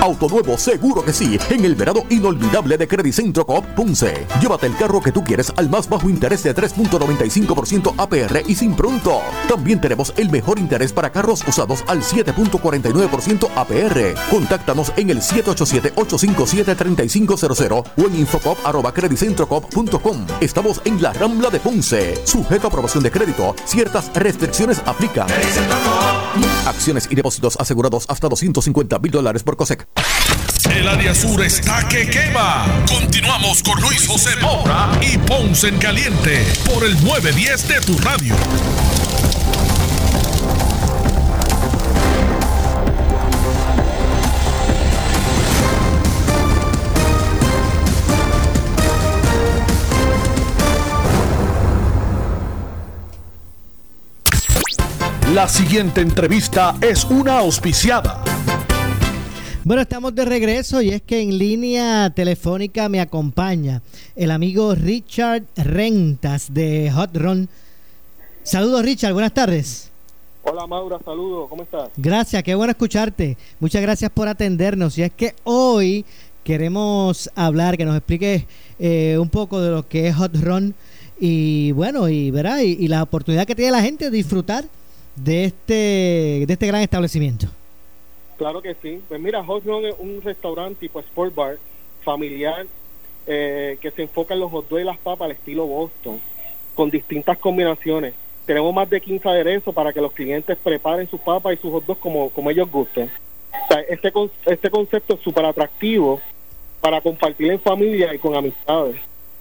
Auto nuevo, seguro que sí. En el verano inolvidable de Credicentro Coop Punce. Llévate el carro que tú quieres al más bajo interés de 3.95% APR y sin pronto. También tenemos el mejor interés para carros usados al 7.49% APR. Contáctanos en el 787-857-3500 o en infocop.credicentrocoop.com. Estamos en la Rambla de Ponce. Sujeto a aprobación de crédito. Ciertas restricciones aplican. Acciones y depósitos asegurados hasta 250 mil dólares por COSEC. El área sur está que quema. Continuamos con Luis José Moura y Ponce en Caliente por el 910 de tu radio. La siguiente entrevista es una auspiciada. Bueno, estamos de regreso y es que en línea telefónica me acompaña el amigo Richard Rentas de Hot Run. Saludos Richard, buenas tardes. Hola Maura, saludos, ¿cómo estás? Gracias, qué bueno escucharte. Muchas gracias por atendernos. Y es que hoy queremos hablar, que nos expliques eh, un poco de lo que es Hot Run y bueno, y verá, y, y la oportunidad que tiene la gente de disfrutar de este, de este gran establecimiento. Claro que sí. Pues mira, Hot Run es un restaurante tipo sport bar familiar eh, que se enfoca en los hot dogs y las papas al estilo Boston, con distintas combinaciones. Tenemos más de 15 aderezos para que los clientes preparen sus papas y sus hot dogs como, como ellos gusten. O sea, este, este concepto es súper atractivo para compartir en familia y con amistades.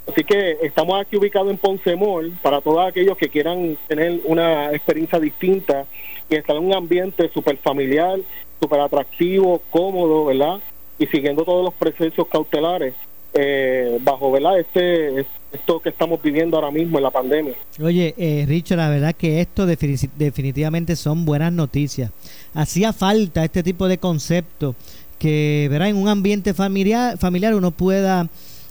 Así que estamos aquí ubicados en Ponce Mall para todos aquellos que quieran tener una experiencia distinta y estar en un ambiente súper familiar, súper atractivo, cómodo, ¿verdad? Y siguiendo todos los procesos cautelares eh, bajo, ¿verdad? Este, esto que estamos viviendo ahora mismo en la pandemia. Oye, eh, Richard, la verdad que esto defini- definitivamente son buenas noticias. Hacía falta este tipo de concepto que, verá, en un ambiente familiar, familiar uno pueda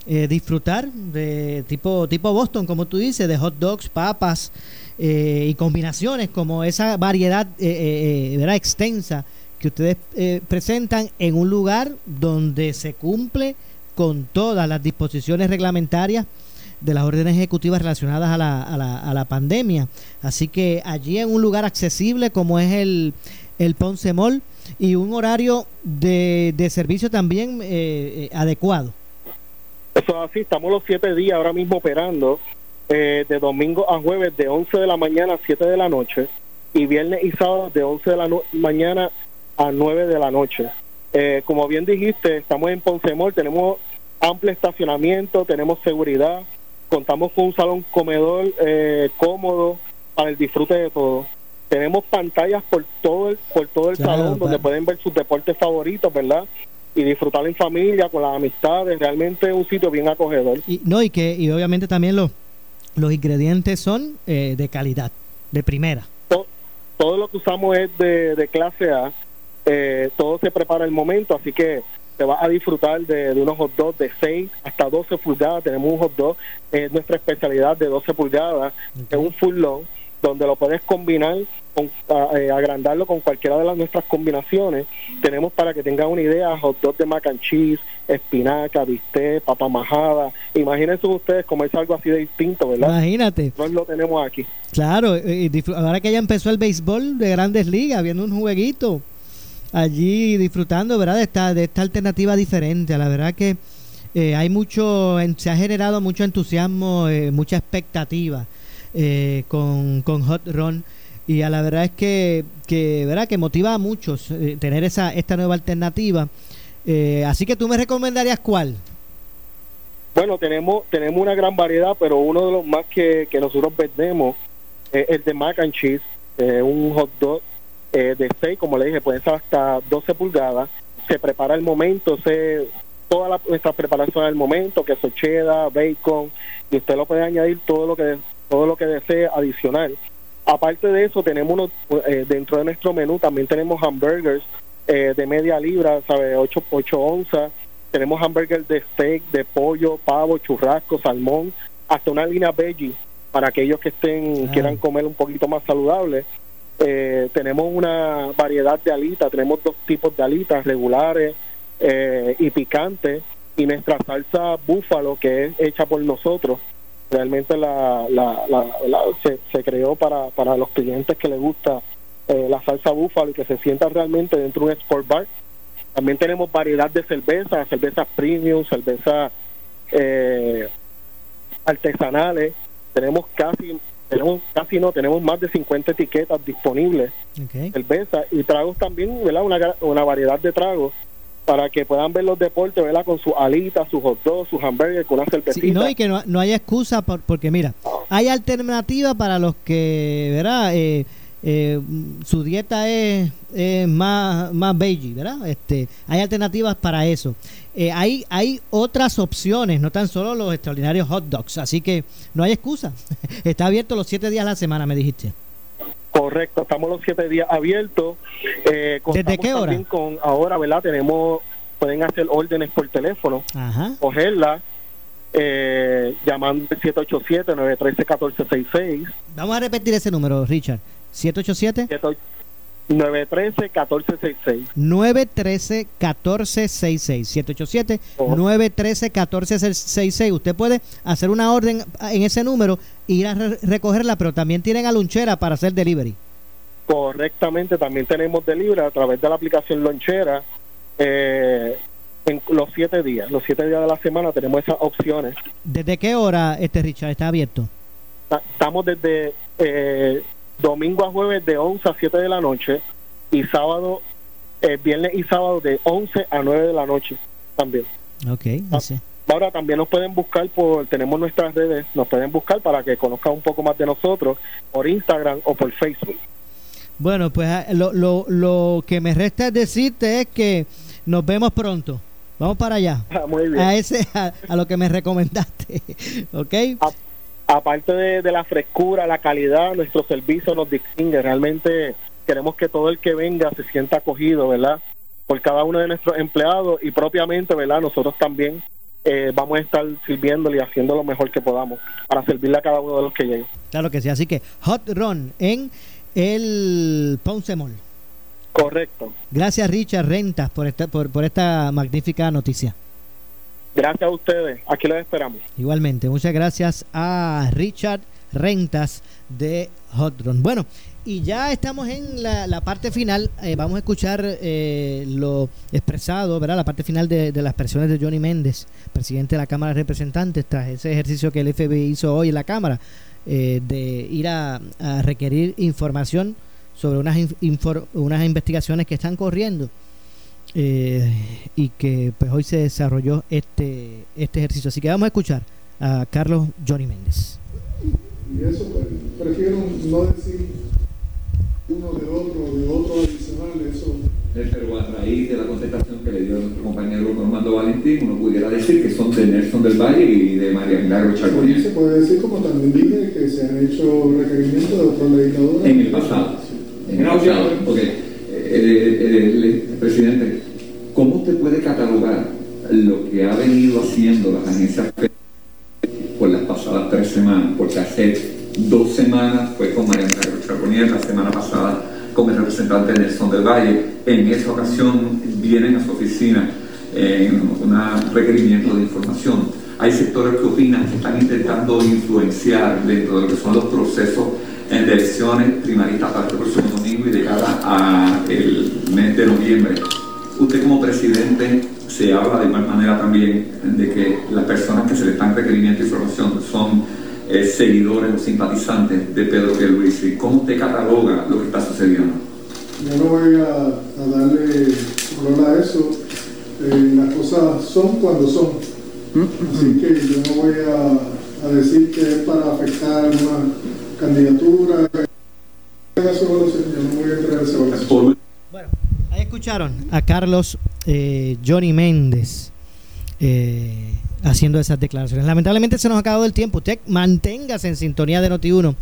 eh, disfrutar de tipo tipo Boston, como tú dices, de hot dogs, papas eh, y combinaciones como esa variedad, eh, eh, eh, ¿verdad? Extensa que ustedes presentan en un lugar donde se cumple con todas las disposiciones reglamentarias de las órdenes ejecutivas relacionadas a la, a la, a la pandemia. Así que allí en un lugar accesible como es el, el Ponce Mall y un horario de, de servicio también eh, adecuado. Eso es así, estamos los siete días ahora mismo operando, eh, de domingo a jueves de 11 de la mañana a 7 de la noche y viernes y sábado de 11 de la no- mañana a 9 de la noche. Eh, como bien dijiste, estamos en Ponce Mall, tenemos amplio estacionamiento, tenemos seguridad, contamos con un salón comedor eh, cómodo para el disfrute de todos. Tenemos pantallas por todo el, por todo el Claro, salón donde pueden ver sus deportes favoritos, ¿verdad? Y disfrutar en familia, con las amistades, realmente un sitio bien acogedor. Y, no, y que y obviamente también los, los ingredientes son eh, de calidad, de primera. To- todo lo que usamos es de, de clase A, eh, todo se prepara al momento, así que te vas a disfrutar de, de unos hot dogs de 6 hasta 12 pulgadas, tenemos un hot dog, es nuestra especialidad de 12 pulgadas, es un full long, donde lo puedes combinar, con, eh, agrandarlo con cualquiera de las nuestras combinaciones. Tenemos para que tengan una idea, hot dog de mac and cheese, espinaca, bistec, papa majada. Imagínense ustedes comerse algo así de distinto, ¿verdad? Imagínate. No lo tenemos aquí. Claro, eh, y disfr- ahora que ya empezó el béisbol de grandes ligas, viendo un jueguito allí disfrutando, ¿verdad? De esta, de esta alternativa diferente. La verdad que eh, hay mucho, se ha generado mucho entusiasmo, eh, mucha expectativa eh, con, con Hot Run. Y a la verdad es que, que, ¿verdad? que motiva a muchos eh, tener esa, esta nueva alternativa. Eh, así que tú me recomendarías cuál? Bueno, tenemos tenemos una gran variedad, pero uno de los más que, que nosotros vendemos es el de mac and cheese, eh, un hot dog de 6, como le dije, puede ser hasta 12 pulgadas. Se prepara al momento, se toda la, nuestra preparación al momento, queso cheddar, bacon, y usted lo puede añadir todo lo que todo lo que desee adicional. Aparte de eso, tenemos unos, eh, dentro de nuestro menú también tenemos hamburgers eh, de media libra, ¿sabe? 8, 8 onzas. Tenemos hamburgers de steak, de pollo, pavo, churrasco, salmón, hasta una línea veggie para aquellos que estén quieran comer un poquito más saludable. Eh, tenemos una variedad de alitas, tenemos dos tipos de alitas regulares y picantes y nuestra salsa búfalo que es hecha por nosotros realmente la, la, la- la- se, se creó para, para los clientes que les gusta eh, la salsa búfalo y que se sientan realmente dentro de un sport bar. También tenemos variedad de cervezas, cervezas premium, cervezas eh, artesanales. Tenemos casi, tenemos casi no, tenemos más de 50 etiquetas disponibles cerveza y tragos también, ¿verdad? Una, una variedad de tragos para que puedan ver los deportes, ¿verdad? Con sus alitas, sus hot dogs, sus hamburgues, con una cervecita. Sí, no, y que no, no haya excusa por- porque mira, hay alternativa para los que, ¿verdad? Eh, eh, su dieta es, es más, más veggie, ¿verdad? Este, hay alternativas para eso. Eh, hay, hay otras opciones, no tan solo los extraordinarios hot dogs, así que no hay excusa. Está abierto los siete días a la semana, me dijiste. Correcto, estamos los siete días abiertos. Eh, contamos qué hora? Con, ahora, ¿verdad? Tenemos, pueden hacer órdenes por teléfono, Ajá. cogerla, eh, llamando al 787-913-1466. Vamos a repetir ese número, Richard. 787 913-1466. 913-1466. 787-913-1466. Usted puede hacer una orden en ese número e ir a re- recogerla, pero también tienen a Lunchera para hacer delivery. Correctamente, también tenemos delivery a través de la aplicación Lonchera. eh, en los siete días, los siete días de la semana tenemos esas opciones. ¿Desde qué hora este Richard está abierto? Ta- Estamos desde eh, domingo a jueves de 11 a 7 de la noche y sábado, eh, viernes y sábado de 11 a 9 de la noche también. Ok, así. Ahora también nos pueden buscar por, tenemos nuestras redes, nos pueden buscar para que conozcan un poco más de nosotros por Instagram o por Facebook. Bueno, pues ah, lo, lo, lo que me resta es decirte es que nos vemos pronto. Vamos para allá. Muy bien. A ese, a, a lo que me recomendaste. ¿Ok? aparte de, de la frescura, la calidad, nuestro servicio nos distingue. Realmente queremos que todo el que venga se sienta acogido, ¿verdad? Por cada uno de nuestros empleados y propiamente, ¿verdad? Nosotros también eh, vamos a estar sirviéndole y haciendo lo mejor que podamos para servirle a cada uno de los que lleguen. Claro que sí. Así que Hot Run en el Ponce Mall. Correcto. Gracias Richard Rentas por esta, por, por esta magnífica noticia. Gracias a ustedes. Aquí los esperamos. Igualmente, muchas gracias a Richard Rentas de Hot Run. Bueno, y ya estamos en la, la parte final. eh, vamos a escuchar eh, lo expresado, ¿verdad? La parte final de, de las expresiones de Johnny Méndez, presidente de la Cámara de Representantes, tras ese ejercicio que el FBI hizo hoy en la Cámara, eh, de ir a, requerir información sobre unas, inf- infor- unas investigaciones que están corriendo. eh, y que pues hoy se desarrolló este, este ejercicio. Así que vamos a escuchar a Carlos Johnny Méndez. Y eso pues, prefiero no decir uno de otro, de otro adicional, eso Pero a raíz de la contestación que le dio nuestro compañero Normando Valentín, uno pudiera decir que son de Nelson del Valle y de María Milagro Charbonnier se puede decir, como también dije, que se han hecho requerimientos de otros legisladores. en el pasado. En el pasado. Ok. Eh, eh, eh, eh, presidente, ¿cómo usted puede catalogar lo que ha venido haciendo las agencias por las pasadas tres semanas? Porque hace dos semanas fue con María Milagro Charbonnier, la semana pasada con el representante Nelson del Valle. En esa ocasión vienen a su oficina en un requerimiento de información. Hay sectores que opinan que están intentando influenciar dentro de lo que son los procesos eh, de elecciones primaristas para el próximo domingo y de cara al mes de noviembre. Usted como presidente se habla de igual manera también de que las personas que se le están requiriendo información son eh, seguidores o simpatizantes de Pedro Pierluisi. ¿Cómo usted cataloga lo que está sucediendo? Yo no voy a, a darle color a eso. Eh, las cosas son cuando son. Así que yo no voy a, a decir que es para afectar una candidatura. Esa evaluación, yo no voy a entrar en esa evaluación. Ahí escucharon a Carlos eh, Johnny Méndez eh, haciendo esas declaraciones. Lamentablemente se nos ha acabado el tiempo. Usted manténgase en sintonía de Noti1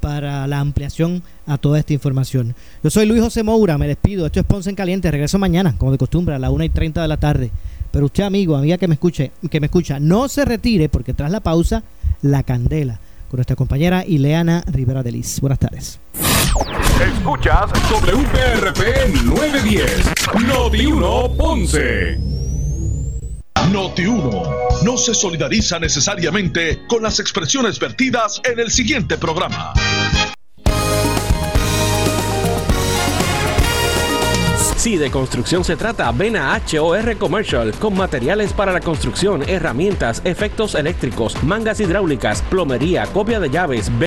para la ampliación a toda esta información. Yo soy Luis José Moura, me despido. Esto es Ponce en Caliente. Regreso mañana, como de costumbre, a las 1 y 30 de la tarde. Pero usted, amigo, amiga que me escuche, que me escucha, no se retire porque tras la pausa, la candela con nuestra compañera Ileana Rivera de Liz. Buenas tardes. Escuchas WPRP 910, Noti 1 Ponce. Noti 1 no se solidariza necesariamente con las expresiones vertidas en el siguiente programa. Si de construcción se trata, ven a HOR Commercial con materiales para la construcción, herramientas, efectos eléctricos, mangas hidráulicas, plomería, copia de llaves.